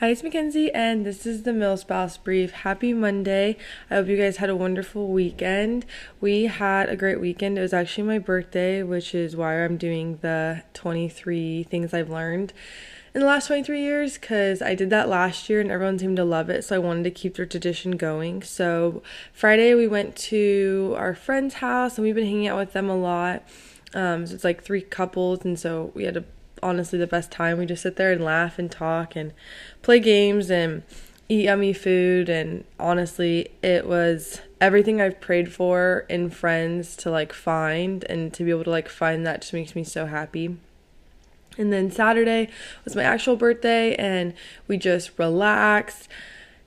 Hi, it's Mackenzie, and this is the Mill Spouse Brief. Happy Monday. I hope you guys had a wonderful weekend. We had a great weekend. It was actually my birthday, which is why I'm doing the 23 things I've learned in the last 23 years because I did that last year and everyone seemed to love it. So I wanted to keep their tradition going. So Friday, we went to our friend's house and we've been hanging out with them a lot. Um, so it's like three couples, and so we had a honestly the best time. We just sit there and laugh and talk and play games and eat yummy food and honestly it was everything I've prayed for in friends to like find and to be able to like find that just makes me so happy. And then Saturday was my actual birthday and we just relaxed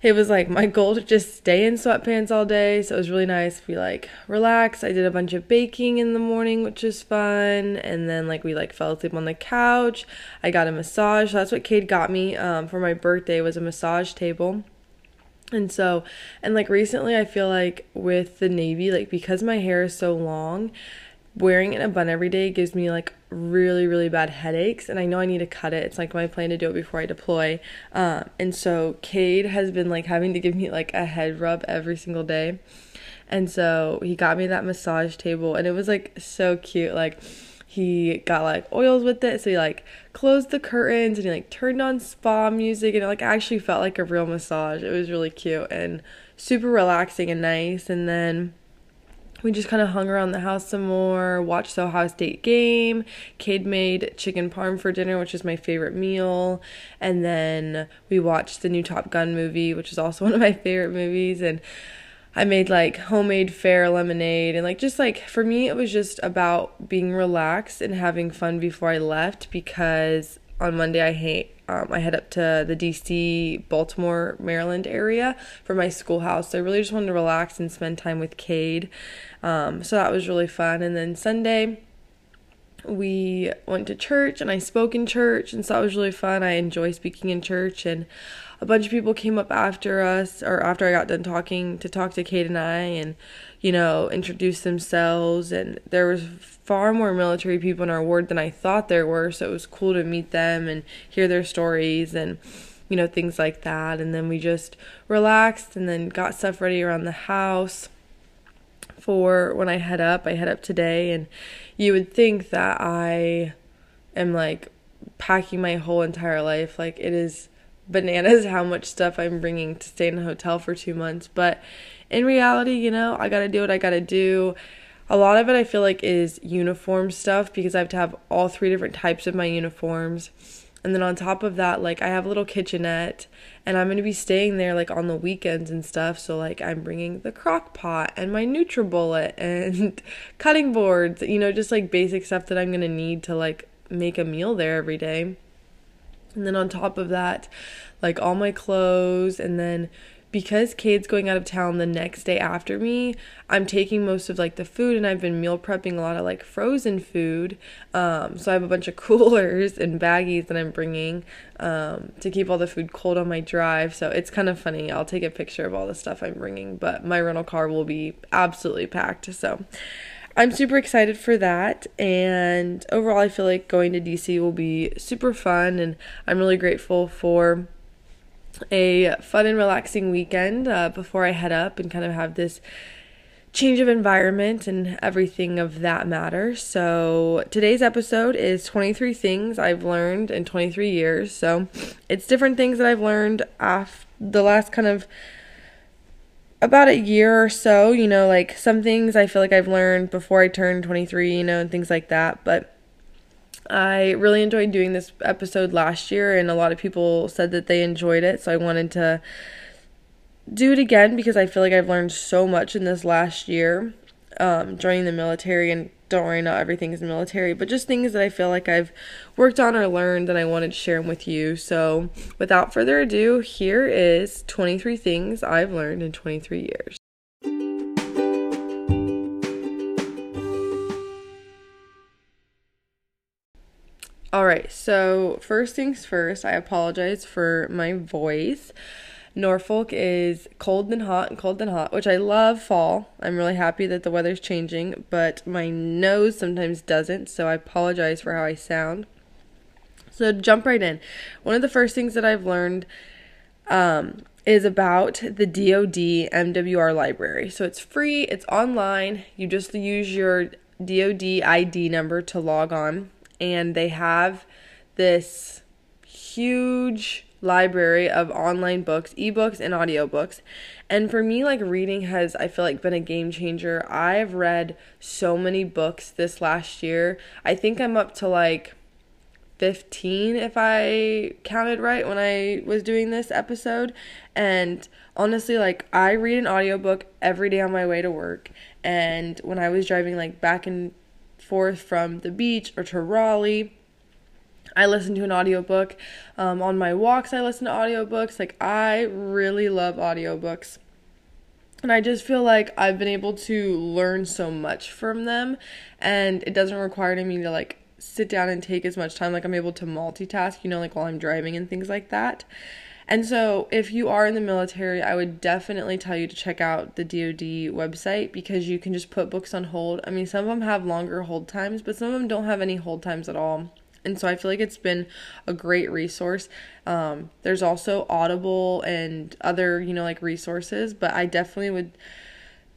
it was like my goal to just stay in sweatpants all day. So it was really nice We like relaxed. I did a bunch of baking in the morning, which was fun. And then like we like fell asleep on the couch. I got a massage. So that's what Cade got me um, for my birthday was a massage table. And so, and like recently, I feel like with the navy, like because my hair is so long, wearing it in a bun every day gives me like really really bad headaches and i know i need to cut it. It's like my plan to do it before i deploy. Um, and so cade has been like having to give me like a head rub every single day. And so he got me that massage table and it was like so cute. Like he got like oils with it so he like closed the curtains and he like turned on spa music and it like actually felt like a real massage. It was really cute and super relaxing and nice. And then we just kind of hung around the house some more, watched the Ohio State game. Cade made chicken parm for dinner, which is my favorite meal. And then we watched the new Top Gun movie, which is also one of my favorite movies. And I made like homemade fair lemonade. And like, just like for me, it was just about being relaxed and having fun before I left because on Monday I hate um, I head up to the DC, Baltimore, Maryland area for my schoolhouse. So I really just wanted to relax and spend time with Cade. Um, so that was really fun. And then Sunday, we went to church and I spoke in church, and so that was really fun. I enjoy speaking in church, and a bunch of people came up after us or after I got done talking to talk to Cade and I, and you know, introduce themselves. And there was far more military people in our ward than I thought there were, so it was cool to meet them and hear their stories and you know things like that. And then we just relaxed and then got stuff ready around the house for when I head up. I head up today, and you would think that I am like packing my whole entire life. Like it is bananas how much stuff I'm bringing to stay in a hotel for two months. But in reality, you know, I gotta do what I gotta do. A lot of it I feel like is uniform stuff because I have to have all three different types of my uniforms and then on top of that, like I have a little kitchenette and I'm going to be staying there like on the weekends and stuff. So like I'm bringing the crock pot and my NutriBullet and cutting boards, you know, just like basic stuff that I'm going to need to like make a meal there every day. And then on top of that, like all my clothes and then because Cade's going out of town the next day after me, I'm taking most of like the food and I've been meal prepping a lot of like frozen food. Um, so I have a bunch of coolers and baggies that I'm bringing um, to keep all the food cold on my drive. So it's kind of funny. I'll take a picture of all the stuff I'm bringing, but my rental car will be absolutely packed. So I'm super excited for that. And overall, I feel like going to DC will be super fun. And I'm really grateful for a fun and relaxing weekend uh, before I head up and kind of have this change of environment and everything of that matter. So, today's episode is 23 things I've learned in 23 years. So, it's different things that I've learned after the last kind of about a year or so, you know, like some things I feel like I've learned before I turned 23, you know, and things like that. But I really enjoyed doing this episode last year, and a lot of people said that they enjoyed it. So I wanted to do it again because I feel like I've learned so much in this last year um, joining the military. And don't worry, not everything is military, but just things that I feel like I've worked on or learned and I wanted to share them with you. So without further ado, here is 23 things I've learned in 23 years. All right, so first things first, I apologize for my voice. Norfolk is cold and hot and cold and hot, which I love fall. I'm really happy that the weather's changing, but my nose sometimes doesn't, so I apologize for how I sound. So, jump right in. One of the first things that I've learned um, is about the DoD MWR library. So it's free, it's online. You just use your DoD ID number to log on, and they have this huge library of online books, ebooks, and audiobooks. And for me, like reading has, I feel like, been a game changer. I've read so many books this last year. I think I'm up to like 15 if I counted right when I was doing this episode. And honestly, like I read an audiobook every day on my way to work. And when I was driving like back and forth from the beach or to Raleigh, I listen to an audiobook. Um, on my walks, I listen to audiobooks. Like, I really love audiobooks. And I just feel like I've been able to learn so much from them, and it doesn't require me to like sit down and take as much time. Like, I'm able to multitask, you know, like while I'm driving and things like that. And so, if you are in the military, I would definitely tell you to check out the DoD website because you can just put books on hold. I mean, some of them have longer hold times, but some of them don't have any hold times at all and so I feel like it's been a great resource. Um, there's also Audible and other, you know, like resources, but I definitely would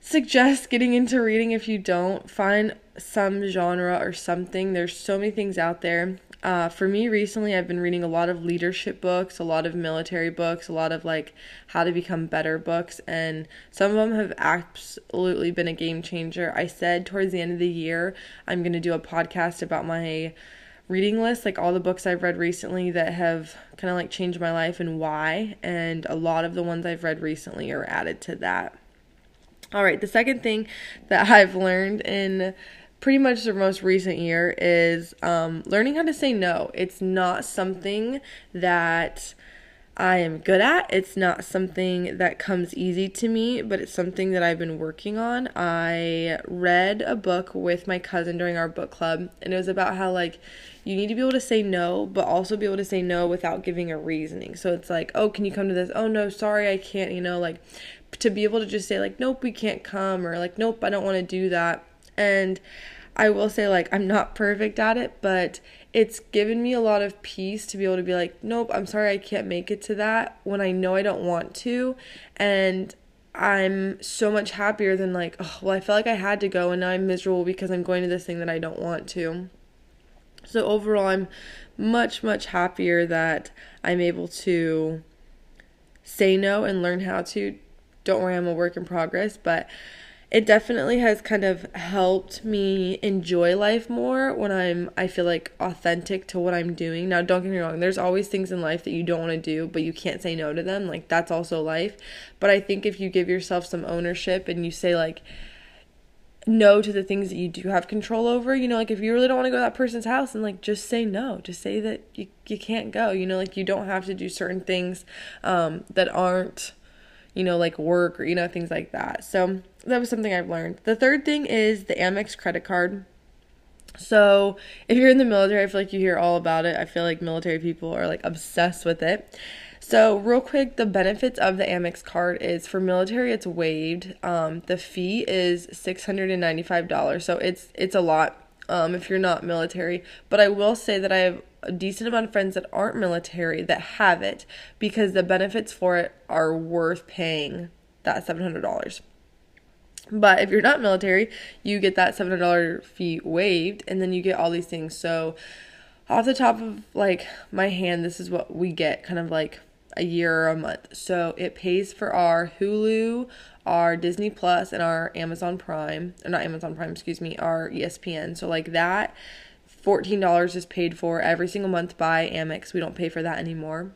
suggest getting into reading if you don't. Find some genre or something. There's so many things out there. Uh, for me, recently, I've been reading a lot of leadership books, a lot of military books, a lot of like how to become better books, and some of them have absolutely been a game changer. I said towards the end of the year, I'm going to do a podcast about my reading list, like all the books I've read recently that have kind of like changed my life and why. And a lot of the ones I've read recently are added to that. All right, the second thing that I've learned in pretty much the most recent year is um, learning how to say no. It's not something that I am good at. It's not something that comes easy to me, but it's something that I've been working on. I read a book with my cousin during our book club, and it was about how, like, you need to be able to say no, but also be able to say no without giving a reasoning. So it's like, oh, can you come to this? Oh, no, sorry, I can't, you know, like, to be able to just say, like, nope, we can't come, or like, nope, I don't want to do that. And I will say, like, I'm not perfect at it, but it's given me a lot of peace to be able to be like, nope, I'm sorry I can't make it to that when I know I don't want to. And I'm so much happier than like, oh, well, I felt like I had to go and now I'm miserable because I'm going to this thing that I don't want to. So overall, I'm much, much happier that I'm able to say no and learn how to. Don't worry, I'm a work in progress, but it definitely has kind of helped me enjoy life more when I'm I feel like authentic to what I'm doing. Now don't get me wrong, there's always things in life that you don't want to do, but you can't say no to them. Like that's also life. But I think if you give yourself some ownership and you say like no to the things that you do have control over, you know, like if you really don't want to go to that person's house and like just say no, just say that you you can't go. You know, like you don't have to do certain things um that aren't you know, like work or, you know, things like that. So that was something I've learned. The third thing is the Amex credit card. So if you're in the military, I feel like you hear all about it. I feel like military people are like obsessed with it. So real quick, the benefits of the Amex card is for military, it's waived. Um, the fee is six hundred and ninety five dollars, so it's it's a lot um, if you're not military. But I will say that I have a decent amount of friends that aren't military that have it because the benefits for it are worth paying that $700. But if you're not military, you get that $700 fee waived and then you get all these things. So, off the top of like my hand, this is what we get kind of like a year or a month. So, it pays for our Hulu, our Disney Plus, and our Amazon Prime, or not Amazon Prime, excuse me, our ESPN. So, like that $14 is paid for every single month by Amex. We don't pay for that anymore.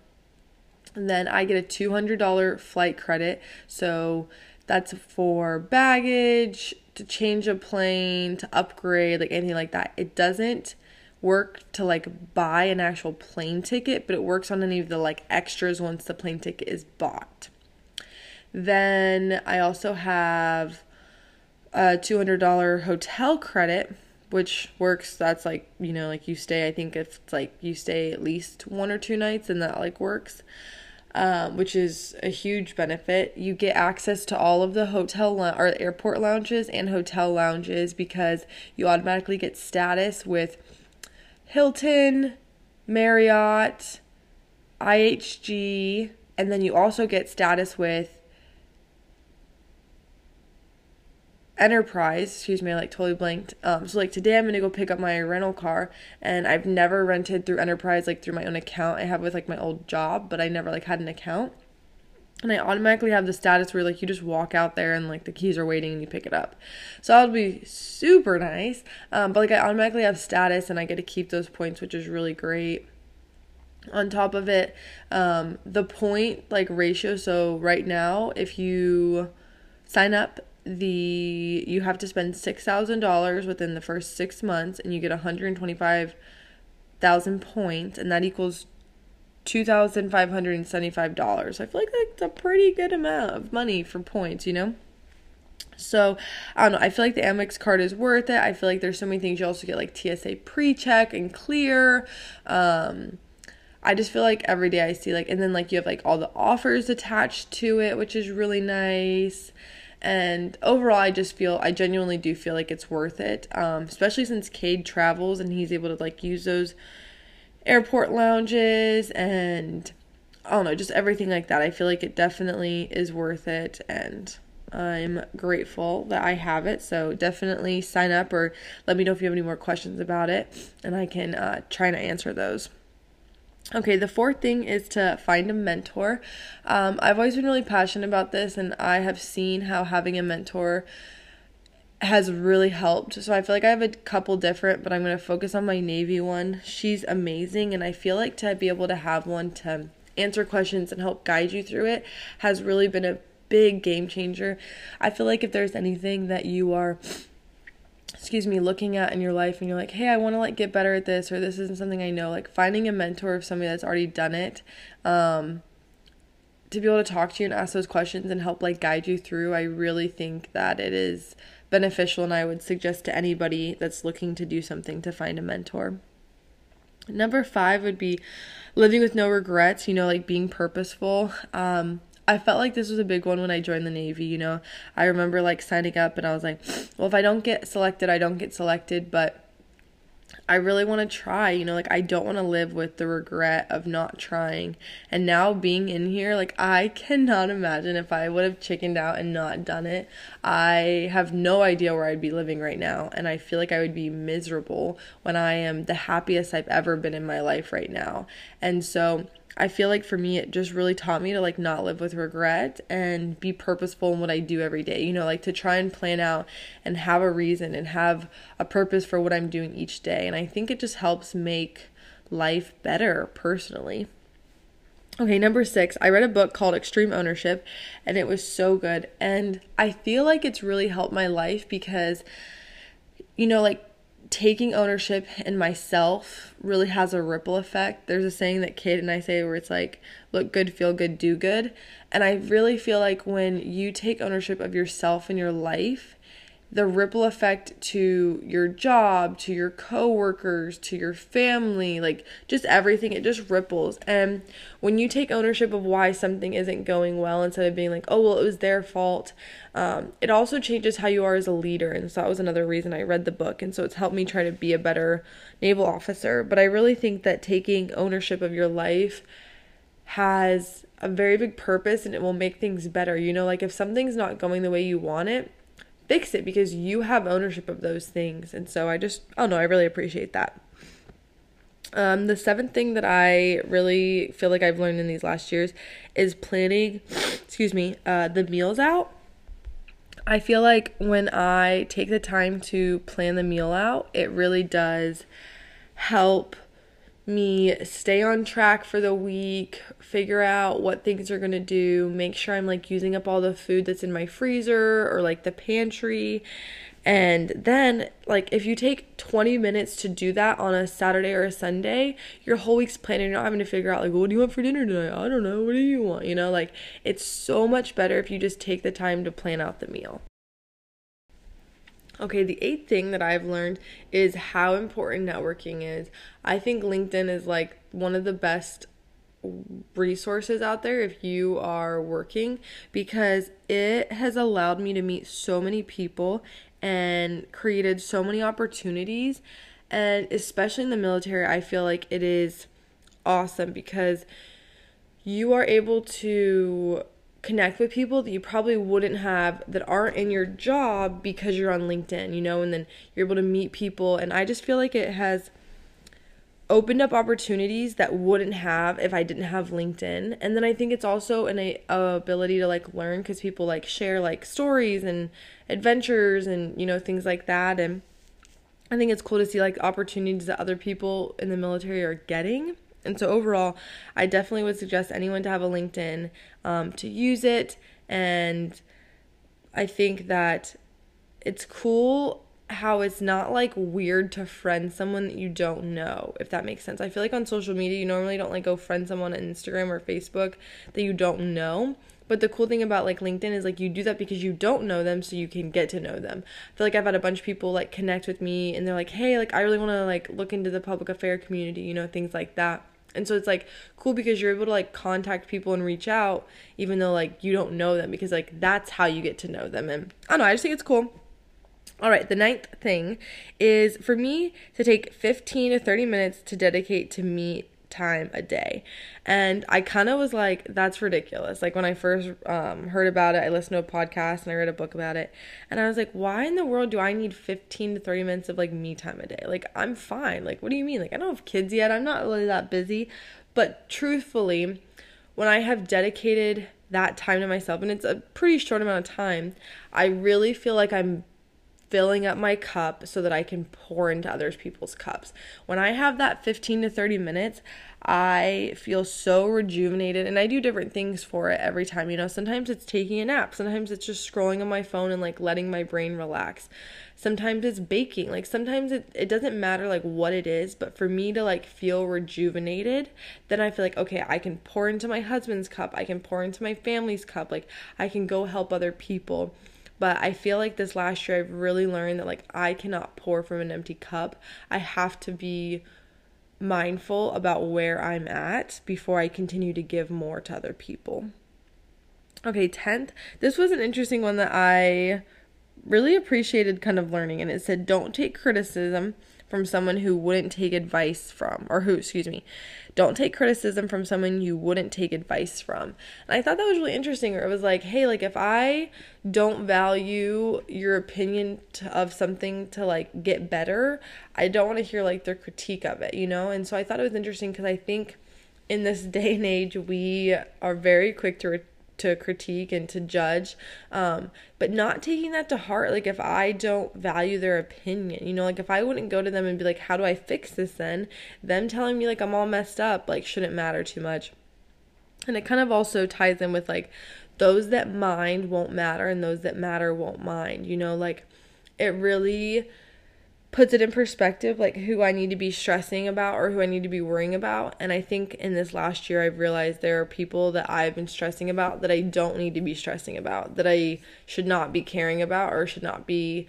And then I get a $200 flight credit. So that's for baggage, to change a plane, to upgrade, like anything like that. It doesn't work to like buy an actual plane ticket, but it works on any of the like extras once the plane ticket is bought. Then I also have a $200 hotel credit which works that's like you know like you stay i think if it's like you stay at least one or two nights and that like works um, which is a huge benefit. You get access to all of the hotel lo- or airport lounges and hotel lounges because you automatically get status with hilton marriott ihg and then you also get status with Enterprise, excuse me, I like totally blanked. Um, so like today I'm gonna go pick up my rental car, and I've never rented through Enterprise like through my own account. I have with like my old job, but I never like had an account. And I automatically have the status where like you just walk out there and like the keys are waiting and you pick it up. So that would be super nice. Um, but like I automatically have status and I get to keep those points, which is really great on top of it um, the point like ratio so right now if you sign up the you have to spend six thousand dollars within the first six months, and you get one hundred twenty five thousand points, and that equals two thousand five hundred and seventy five dollars. I feel like that's a pretty good amount of money for points, you know. So I don't know. I feel like the Amex card is worth it. I feel like there's so many things you also get like TSA pre-check and clear. Um, I just feel like every day I see like, and then like you have like all the offers attached to it, which is really nice. And overall, I just feel, I genuinely do feel like it's worth it, um, especially since Cade travels and he's able to like use those airport lounges and I don't know, just everything like that. I feel like it definitely is worth it and I'm grateful that I have it. So definitely sign up or let me know if you have any more questions about it and I can uh, try to answer those. Okay, the fourth thing is to find a mentor. Um, I've always been really passionate about this, and I have seen how having a mentor has really helped. So I feel like I have a couple different, but I'm going to focus on my Navy one. She's amazing, and I feel like to be able to have one to answer questions and help guide you through it has really been a big game changer. I feel like if there's anything that you are excuse me, looking at in your life and you're like, hey, I want to like get better at this or this isn't something I know, like finding a mentor of somebody that's already done it, um, to be able to talk to you and ask those questions and help like guide you through, I really think that it is beneficial and I would suggest to anybody that's looking to do something to find a mentor. Number five would be living with no regrets, you know, like being purposeful. Um, I felt like this was a big one when I joined the Navy, you know. I remember like signing up and I was like, well, if I don't get selected, I don't get selected, but I really want to try, you know, like I don't want to live with the regret of not trying. And now being in here, like I cannot imagine if I would have chickened out and not done it. I have no idea where I'd be living right now, and I feel like I would be miserable when I am the happiest I've ever been in my life right now. And so I feel like for me, it just really taught me to like not live with regret and be purposeful in what I do every day. You know, like to try and plan out and have a reason and have a purpose for what I'm doing each day. And I think it just helps make life better personally. Okay, number six, I read a book called Extreme Ownership and it was so good. And I feel like it's really helped my life because, you know, like taking ownership in myself really has a ripple effect. There's a saying that Cade and I say where it's like, look good, feel good, do good. And I really feel like when you take ownership of yourself and your life, the ripple effect to your job, to your coworkers, to your family, like just everything, it just ripples. And when you take ownership of why something isn't going well instead of being like, oh, well, it was their fault, um, it also changes how you are as a leader. And so that was another reason I read the book. And so it's helped me try to be a better naval officer. But I really think that taking ownership of your life has a very big purpose and it will make things better. You know, like if something's not going the way you want it, fix it because you have ownership of those things. And so I just, oh no, I really appreciate that. Um, the seventh thing that I really feel like I've learned in these last years is planning, excuse me, uh, the meals out. I feel like when I take the time to plan the meal out, it really does help me stay on track for the week, figure out what things are going to do, make sure I'm like using up all the food that's in my freezer or like the pantry. And then, like, if you take 20 minutes to do that on a Saturday or a Sunday, your whole week's planning. You're not having to figure out, like, what do you want for dinner tonight? I don't know. What do you want? You know, like, it's so much better if you just take the time to plan out the meal. Okay, the eighth thing that I've learned is how important networking is. I think LinkedIn is like one of the best resources out there if you are working because it has allowed me to meet so many people and created so many opportunities. And especially in the military, I feel like it is awesome because you are able to connect with people that you probably wouldn't have that aren't in your job because you're on LinkedIn, you know, and then you're able to meet people. And I just feel like it has opened up opportunities that wouldn't have if I didn't have LinkedIn. And then I think it's also an a, ability to like learn cuz people like share like stories and adventures and you know things like that and I think it's cool to see like opportunities that other people in the military are getting. And so overall, I definitely would suggest anyone to have a LinkedIn um, to use it. And I think that it's cool how it's not like weird to friend someone that you don't know, if that makes sense. I feel like on social media, you normally don't like go friend someone on Instagram or Facebook that you don't know. But the cool thing about like LinkedIn is like you do that because you don't know them so you can get to know them. I feel like I've had a bunch of people like connect with me and they're like, "Hey, like I really want to like look into the public affair community, you know, things like that." And so it's like cool because you're able to like contact people and reach out even though like you don't know them because like that's how you get to know them. And I don't know, I just think it's cool. All right, the ninth thing is for me to take 15 to 30 minutes to dedicate to me time a day. And I kind of was like, that's ridiculous. Like when I first um, heard about it, I listened to a podcast and I read a book about it. And I was like, why in the world do I need 15 to 30 minutes of like me time a day? Like I'm fine. Like, what do you mean? Like, I don't have kids yet. I'm not really that busy. But truthfully, when I have dedicated that time to myself, and it's a pretty short amount of time, I really feel like I'm filling up my cup so that I can pour into other people's cups. When I have that 15 to 30 minutes, I feel so rejuvenated and I do different things for it every time. You know, sometimes it's taking a nap, sometimes it's just scrolling on my phone and like letting my brain relax. Sometimes it's baking. Like sometimes it, it doesn't matter like what it is, but for me to like feel rejuvenated, then I feel like okay, I can pour into my husband's cup, I can pour into my family's cup, like I can go help other people. But I feel like this last year I've really learned that like I cannot pour from an empty cup. I have to be mindful about where I'm at before I continue to give more to other people. Okay, 10th. This was an interesting one that I really appreciated kind of learning and it said don't take criticism from someone who wouldn't take advice from, or who, excuse me, don't take criticism from someone you wouldn't take advice from. And I thought that was really interesting. Or it was like, hey, like if I don't value your opinion to, of something to like get better, I don't want to hear like their critique of it, you know? And so I thought it was interesting because I think in this day and age, we are very quick to. Re- to critique and to judge um, but not taking that to heart. Like if i don't value their opinion you know like if i wouldn't go to them and be like how do i fix this then? Them telling me like i'm all messed up like shouldn't matter too much. And it kind of also ties in with like those that mind won't matter and those that matter won't mind you know like it really puts it in perspective like who I need to be stressing about or who I need to be worrying about. And I think in this last year I've realized there are people that I've been stressing about that I don't need to be stressing about, that I should not be caring about or should not be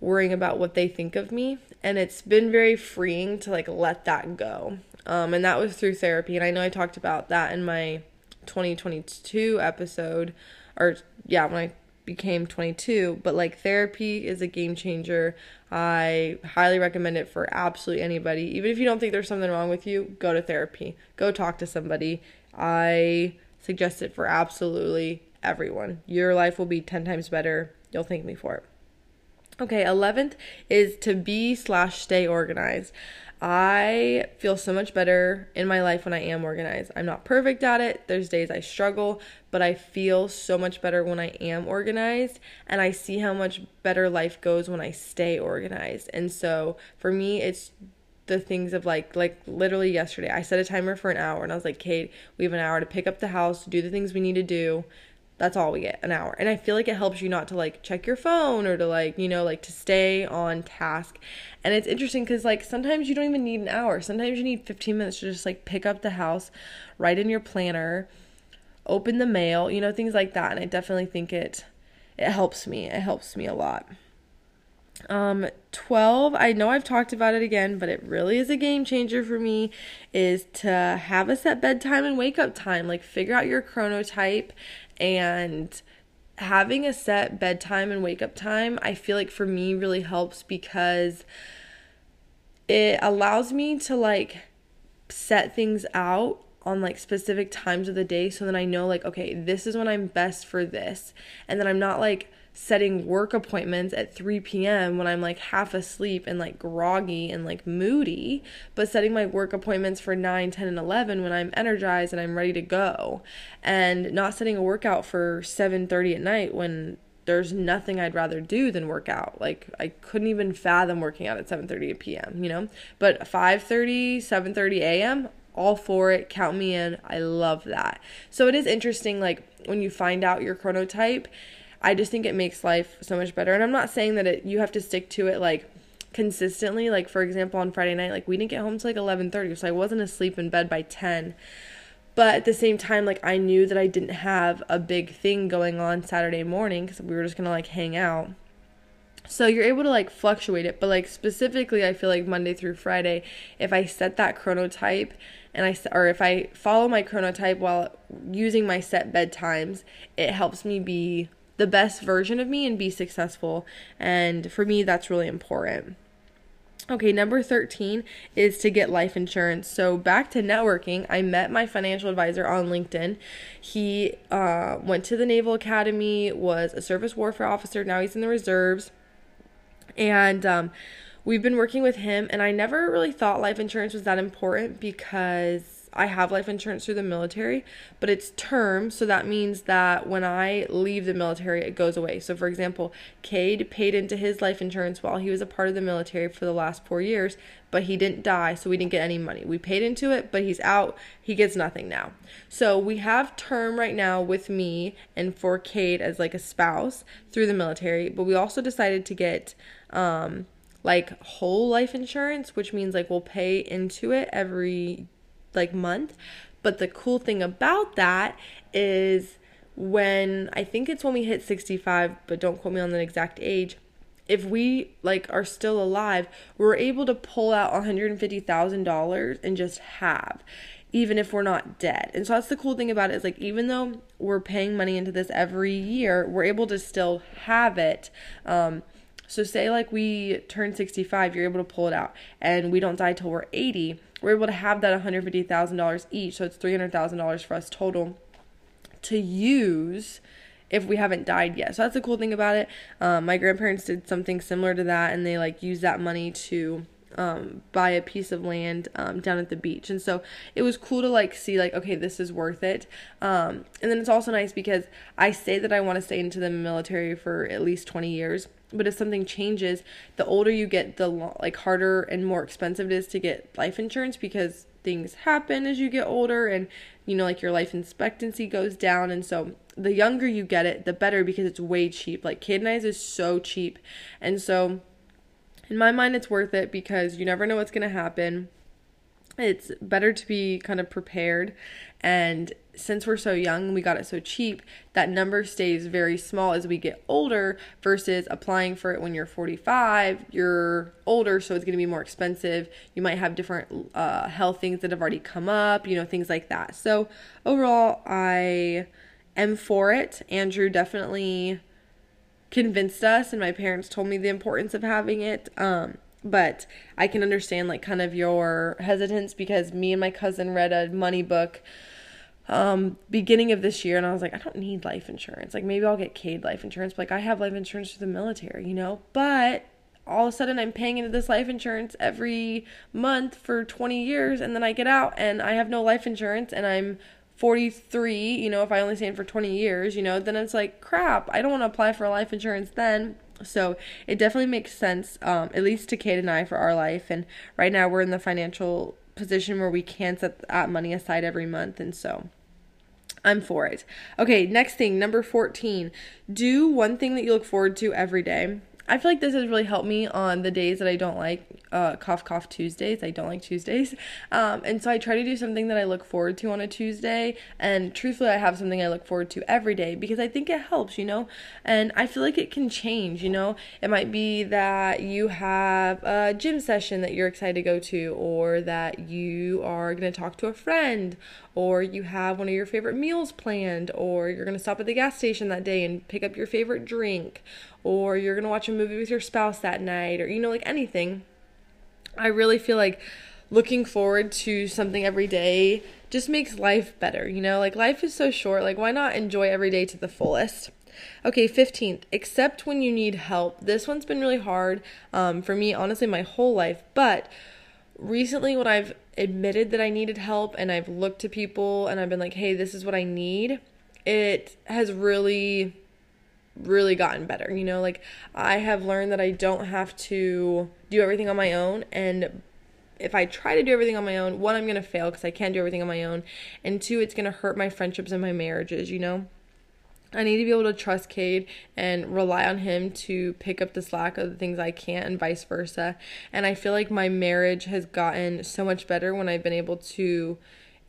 worrying about what they think of me. And it's been very freeing to like let that go. Um, and that was through therapy. And I know I talked about that in my 2022 episode or yeah, when I became 22, but like therapy is a game changer. I highly recommend it for absolutely anybody. Even if you don't think there's something wrong with you, go to therapy. Go talk to somebody. I suggest it for absolutely everyone. Your life will be 10 times better. You'll thank me for it. Okay, 11th is to be slash stay organized. I feel so much better in my life when I am organized. I'm not perfect at it. There's days I struggle, but I feel so much better when I am organized and I see how much better life goes when I stay organized. And so for me, it's the things of like like literally yesterday I set a timer for an hour and I was like, "Cade, we have an hour to pick up the house, do the things we need to do." That's all we get, an hour. And I feel like it helps you not to like check your phone or to like, you know, like to stay on task. And it's interesting because like sometimes you don't even need an hour. Sometimes you need 15 minutes to just like pick up the house, write in your planner, open the mail, you know, things like that. And I definitely think it it helps me. It helps me a lot. Um, 12, I know I've talked about it again, but it really is a game changer for me is to have a set bedtime and wake up time. Like figure out your chronotype and having a set bedtime and wake up time, I feel like for me really helps because it allows me to like set things out on like specific times of the day so then I know like okay, this is when I'm best for this. And then I'm not like setting work appointments at 3 p.m. when I'm like half asleep and like groggy and like moody, but setting my work appointments for 9, 10, and 11 when I'm energized and I'm ready to go. And not setting a workout for 7:30 at night when there's nothing I'd rather do than work out. Like I couldn't even fathom working out at 7:30 p.m., you know? But 5:30, 7:30 a.m., all for it. Count me in. I love that. So it is interesting like when you find out your chronotype I just think it makes life so much better. And I'm not saying that it you have to stick to it like consistently. Like for example, on Friday night, like we didn't get home till like 11:30, so I wasn't asleep in bed by 10. But at the same time, like I knew that I didn't have a big thing going on Saturday morning because we were just gonna like hang out. So you're able to like fluctuate it, but like specifically, I feel like Monday through Friday, if I set that chronotype and I or if I follow my chronotype while using my set bedtimes, it helps me be the best version of me and be successful. And for me, that's really important. Okay, number 13 is to get life insurance. So, back to networking, I met my financial advisor on LinkedIn. He uh, went to the Naval Academy, was a surface warfare officer, now he's in the reserves. And um, we've been working with him, and I never really thought life insurance was that important because I have life insurance through the military, but it's term, so that means that when I leave the military, it goes away. So, for example, Cade paid into his life insurance while he was a part of the military for the last four years, but he didn't die, so we didn't get any money. We paid into it, but he's out. He gets nothing now. So, we have term right now with me and for Cade as like a spouse through the military, but we also decided to get, um, like whole life insurance, which means like we'll pay into it every like month. But the cool thing about that is when I think it's when we hit 65, but don't quote me on the exact age. If we like are still alive, we're able to pull out $150,000 and just have even if we're not dead. And so that's the cool thing about it is like even though we're paying money into this every year, we're able to still have it. Um, so say like we turn 65, you're able to pull it out and we don't die till we're 80 we're able to have that $150,000 each, so it's $300,000 for us total to use if we haven't died yet. So that's the cool thing about it. Um, my grandparents did something similar to that, and they like used that money to um, buy a piece of land um, down at the beach. And so it was cool to like see like okay, this is worth it. Um, and then it's also nice because I say that I want to stay into the military for at least 20 years but if something changes the older you get the like harder and more expensive it is to get life insurance because things happen as you get older and you know like your life expectancy goes down and so the younger you get it the better because it's way cheap like kid is so cheap and so in my mind it's worth it because you never know what's going to happen it's better to be kind of prepared and since we're so young we got it so cheap, that number stays very small as we get older versus applying for it when you're 45, you're older, so it's going to be more expensive. You might have different uh, health things that have already come up, you know, things like that. So, overall, I am for it. Andrew definitely convinced us, and my parents told me the importance of having it. Um, but I can understand like kind of your hesitance because me and my cousin read a money book um beginning of this year and I was like I don't need life insurance. Like maybe I'll get Cade life insurance, but like I have life insurance for the military, you know? But all of a sudden I'm paying into this life insurance every month for 20 years and then I get out and I have no life insurance and I'm 43, you know, if I only stay in for 20 years, you know, then it's like crap. I don't want to apply for life insurance then. So it definitely makes sense, um, at least to Cade and I for our life. And right now we're in the financial position where we can set that money aside every month. And so I'm for it. Okay, next thing, number 14. Do one thing that you look forward to every day. I feel like this has really helped me on the days that I don't like uh, cough cough Tuesdays. I don't like Tuesdays, um, and so I try to do something that I look forward to on a Tuesday. And truthfully, I have something I look forward to every day because I think it helps, you know. And I feel like it can change, you know. It might be that you have a gym session that you're excited to go to, or that you are gonna talk to a friend, or you have one of your favorite meals planned, or you're gonna stop at the gas station that day and pick up your favorite drink, or you're going to watch a movie with your spouse that night or you know like anything. I really feel like looking forward to something every day just makes life better, you know? Like life is so short, like why not enjoy every day to the fullest? Okay, 15th, accept when you need help. This one's been really hard um, for me, honestly, my whole life. But recently, what I've admitted that I needed help and I've looked to people and I've been like, hey, this is what I need, it has really, really gotten better. You know, like I have learned that I don't have to do everything on my own. And if I try to do everything on my own, one, I'm going to fail because I can't do everything on my own. And two, it's going to hurt my friendships and my marriages, you know? I need to be able to trust Cade and rely on him to pick up the slack of the things I can't and vice versa. And I feel like my marriage has gotten so much better when I've been able to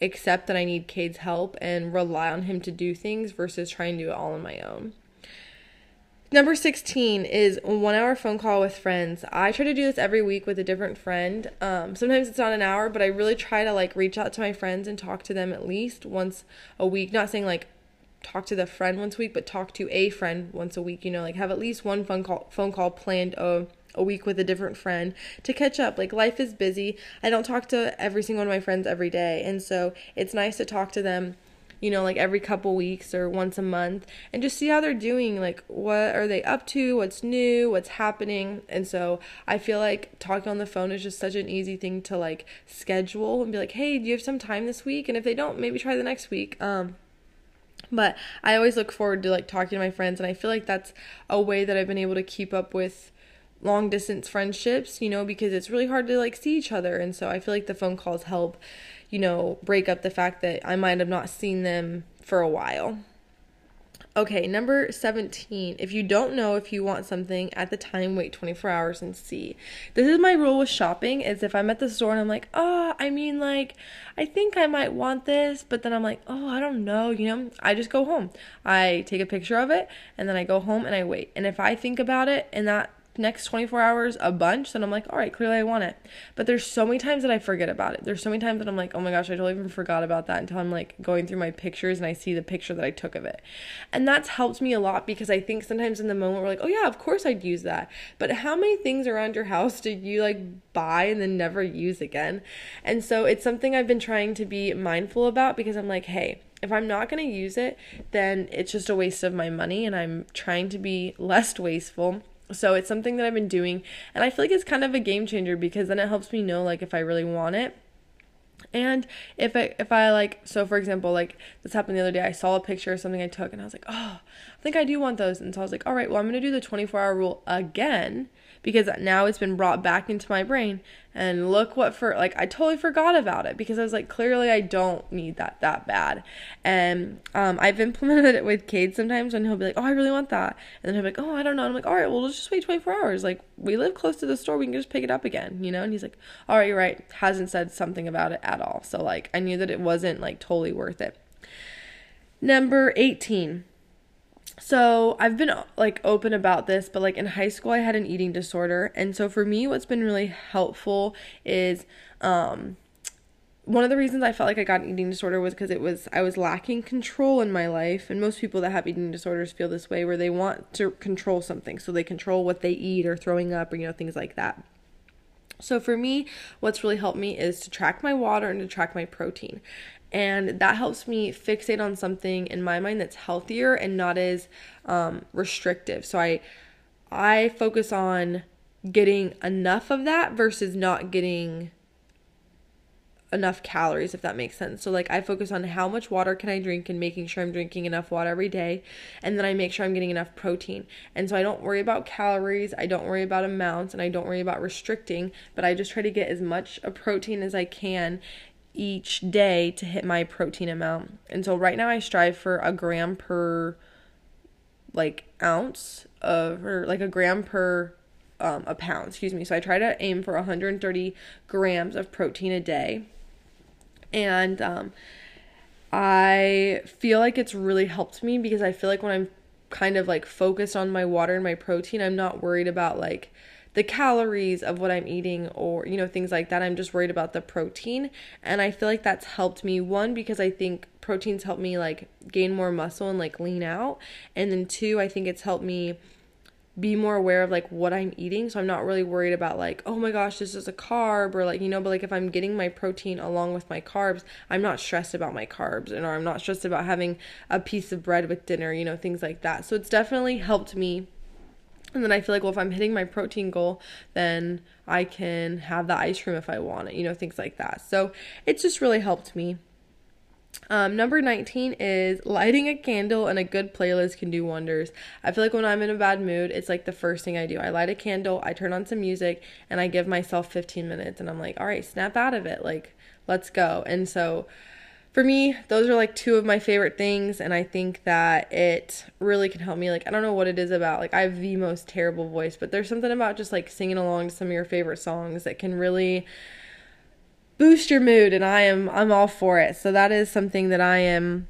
accept that I need Cade's help and rely on him to do things versus trying to do it all on my own. Number 16 is one hour phone call with friends. I try to do this every week with a different friend. Um, sometimes it's not an hour, but I really try to like reach out to my friends and talk to them at least once a week. Not saying like talk to the friend once a week, but talk to a friend once a week. You know, like have at least one phone call phone call planned a a week with a different friend to catch up. Like life is busy. I don't talk to every single one of my friends every day, and so it's nice to talk to them. You know, like every couple weeks or once a month, and just see how they're doing. Like, what are they up to? What's new? What's happening? And so, I feel like talking on the phone is just such an easy thing to like schedule and be like, hey, do you have some time this week? And if they don't, maybe try the next week. Um, but I always look forward to like talking to my friends and I feel like that's a way that I've been able to keep up with long distance friendships, you know, because it's really hard to like see each other and so I feel like the phone calls help, you know, break up the fact that I might have not seen them for a while. Okay, number 17. If you don't know if you want something at the time, wait 24 hours and see. This is my rule with shopping is if I'm at the store and I'm like, "Oh, I mean like I think I might want this," but then I'm like, "Oh, I don't know," you know? I just go home. I take a picture of it and then I go home and I wait. And if I think about it and that next 24 hours a bunch, then I'm like, all right, clearly I want it. But there's so many times that I forget about it. There's so many times that I'm like, oh my gosh, I totally even forgot about that until I'm like going through my pictures and I see the picture that I took of it. And that's helped me a lot because I think sometimes in the moment we're like, oh yeah, of course I'd use that. But how many things around your house did you like buy and then never use again? And so it's something I've been trying to be mindful about because I'm like, hey, if I'm not going to use it, then it's just a waste of my money and I'm trying to be less wasteful so it's something that I've been doing and I feel like it's kind of a game changer because then it helps me know like if I really want it. And if I if I like so for example like this happened the other day I saw a picture of something I took and I was like, "Oh, I think I do want those." And so I was like, "All right, well, I'm going to do the 24-hour rule again." Because now it's been brought back into my brain. And look what for like I totally forgot about it because I was like clearly I don't need that that bad. And um, I've implemented it with Cade sometimes when he'll be like oh I really want that. And then he'll be like oh I don't know. And I'm like all right well let's just wait 24 hours. Like we live close to the store. We can just pick it up again you know? And he's like all right you're right. Hasn't said something about it at all. So like I knew that it wasn't like totally worth it. Number 18 so I've been like open about this, but like in high school I had an eating disorder, and so for me what's been really helpful is um one of the reasons I felt like I got an eating disorder was because it was I was lacking control in my life, and most people that have eating disorders feel this way where they want to control something, so they control what they eat or throwing up or you know things like that. So for me, what's really helped me is to track my water and to track my protein and that helps me fixate on something in my mind that's healthier and not as um, restrictive. So i i focus on getting enough of that versus not getting enough calories if that makes sense. So like i focus on how much water can i drink and making sure i'm drinking enough water every day and then i make sure i'm getting enough protein. And so i don't worry about calories i don't worry about amounts and i don't worry about restricting but i just try to get as much of protein as i can each day to hit my protein amount. And so right now I strive for a gram per like ounce of or like a gram per um, a pound, excuse me. So I try to aim for 130 grams of protein a day. And um, I feel like it's really helped me because I feel like when I'm kind of like focused on my water and my protein, I'm not worried about like the calories of what I'm eating or, you know, things like that. I'm just worried about the protein. And I feel like that's helped me. One, because I think proteins help me like gain more muscle and like lean out. And then two, I think it's helped me be more aware of like what I'm eating. So I'm not really worried about like, oh my gosh, this is a carb or like, you know, but like if I'm getting my protein along with my carbs, I'm not stressed about my carbs and or I'm not stressed about having a piece of bread with dinner, you know, things like that. So it's definitely helped me. And then I feel like, well, if I'm hitting my protein goal, then I can have the ice cream if I want it, you know, things like that. So it's just really helped me. Um, number 19 is lighting a candle and a good playlist can do wonders. I feel like when I'm in a bad mood, it's like the first thing I do. I light a candle, I turn on some music, and I give myself 15 minutes, and I'm like, all right, snap out of it. Like, let's go. And so, for me, those are like two of my favorite things, and I think that it really can help me. Like, I don't know what it is about. Like, I have the most terrible voice, but there's something about just like singing along to some of your favorite songs that can really boost your mood and I am I'm all for it. So that is something that I am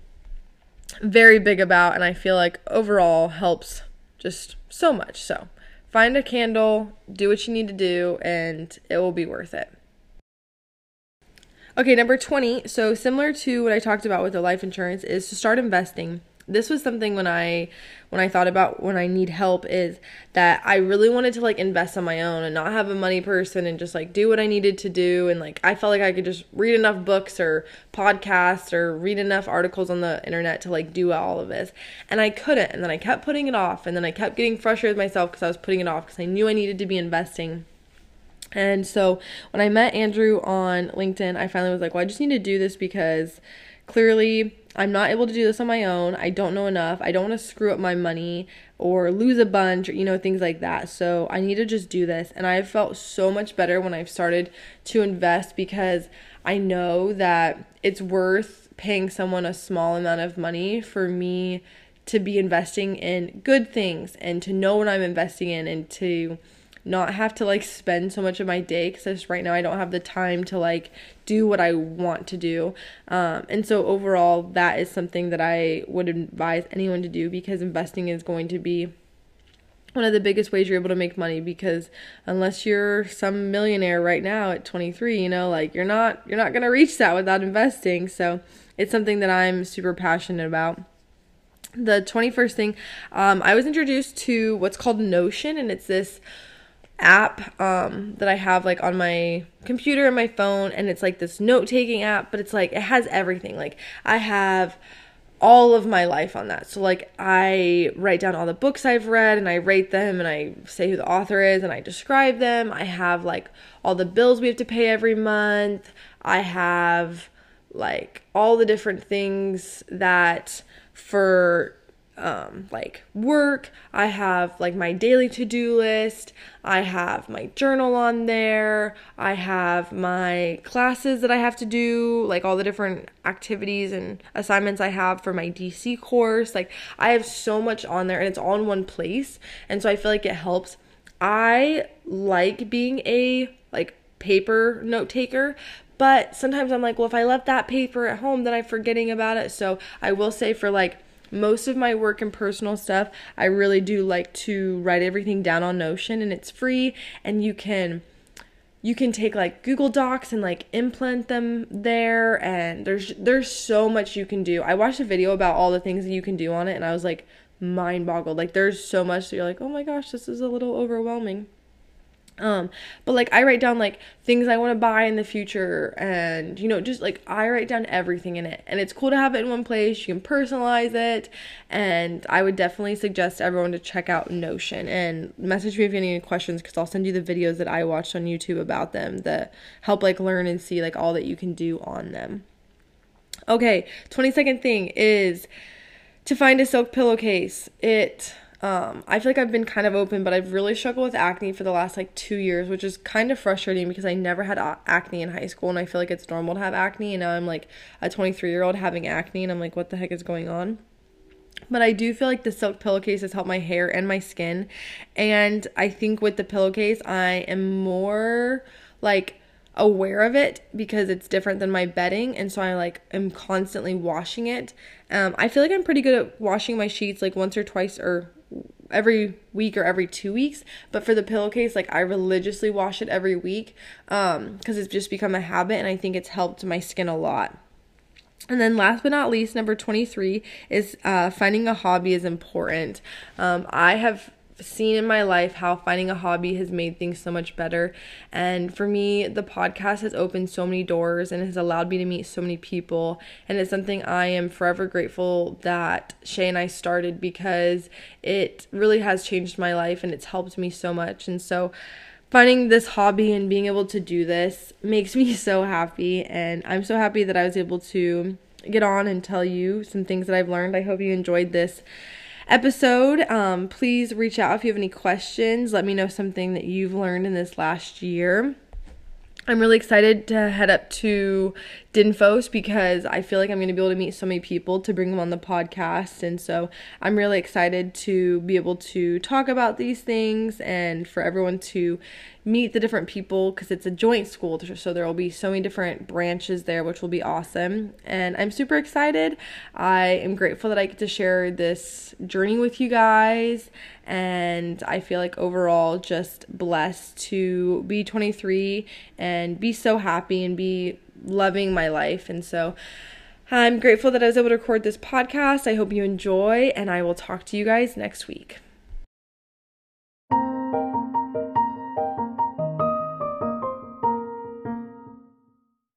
very big about and I feel like overall helps just so much. So find a candle, do what you need to do and it will be worth it. Okay, number 20. So similar to what I talked about with the life insurance is to start investing. This was something when I when I thought about when I need help is that I really wanted to like invest on my own and not have a money person and just like do what I needed to do. And like I felt like I could just read enough books or podcasts or read enough articles on the internet to like do all of this. And I couldn't. And then I kept putting it off. And then I kept getting frustrated with myself because I was putting it off because I knew I needed to be investing and so when I met Andrew on LinkedIn I finally was like well I just need to do this because clearly I'm not able to do this on my own. I don't know enough. I don't want to screw up my money or lose a bunch or, you know, things like that. So I need to just do this. And I've felt so much better when I've started to invest because I know that it's worth paying someone a small amount of money for me to be investing in good things and to know what I'm investing in and to not have to like spend so much of my day because right now I don't have the time to like do what I want to do. Um, and so overall, that is something that I would advise anyone to do because investing is going to be one of the biggest ways you're able to make money because unless you're some millionaire right now at 23 you know like you're not you're not going to reach that without investing so it's something that i'm super passionate about the 21st thing um, i was introduced to what's called notion and it's this app um, that I have like on my computer and my phone, and it's like this note taking app, but it's like it has everything. Like I have all of my life on that. So like I write down all the books I've read and I rate them and I say who the author is and I describe them. I have like all the bills we have to pay every month. I have like all the different things that for um, like work. I have like my daily to do list. I have my journal on there. I have my classes that I have to do, like all the different activities and assignments I have for my DC course. Like I have so much on there and it's all in one place. And so I feel like it helps. I like being a like paper note taker, but sometimes I'm like, well, if I left that paper at home, then I'm forgetting about it. So I will say for like most of my work and personal stuff, I really do like to write everything down on Notion and it's free and you can you can take like Google Docs and like implant them there and there's there's so much you can do. I watched a video about all the things that you can do on it and I was like mind boggled. Like there's so much that you're like, "Oh my gosh, this is a little overwhelming." Um, but like I write down like things I want to buy in the future and you know, just like I write down everything in it. And it's cool to have it in one place. You can personalize it. And I would definitely suggest everyone to check out Notion and message me if you have any questions because I'll send you the videos that I watched on YouTube about them that help like learn and see like all that you can do on them. Okay, 22nd thing is to find a silk pillowcase. It um, I feel like I've been kind of open, but I've really struggled with acne for the last like two years, which is kind of frustrating because I never had a- acne in high school, and I feel like it's normal to have acne, and now I'm like a 23 year old having acne, and I'm like, what the heck is going on? But I do feel like the silk pillowcase has helped my hair and my skin, and I think with the pillowcase, I am more like aware of it because it's different than my bedding and so I like am constantly washing it. Um I feel like I'm pretty good at washing my sheets like once or twice or every week or every two weeks but for the pillowcase like i religiously wash it every week um because it's just become a habit and i think it's helped my skin a lot. And then last but not least number 23 is uh, finding a hobby is important. Um, i have seen in my life how finding a hobby has made things so much better. And for me, the podcast has opened so many doors and has allowed me to meet so many people. And it's something I am forever grateful that Shay and I started because it really has changed my life and it's helped me so much. And so, finding this hobby and being able to do this makes me so happy. And I'm so happy that I was able to get on and tell you some things that I've learned. I hope you enjoyed this episode. Um, please reach out if you have any questions. Let me know something that you've learned in this last year. I'm really excited to head up to Dinfos because I feel like I'm going to be able to meet so many people to bring them on the podcast. And so I'm really excited to be able to talk about these things and for everyone to meet the different people because it's a joint school. So there will be so many different branches there, which will be awesome. And I'm super excited. I am grateful that I get to share this journey with you guys. And I feel like overall just blessed to be 23 and be so happy and be loving my life. And so I'm grateful that I was able to record this podcast. I hope you enjoy, and I will talk to you guys next week.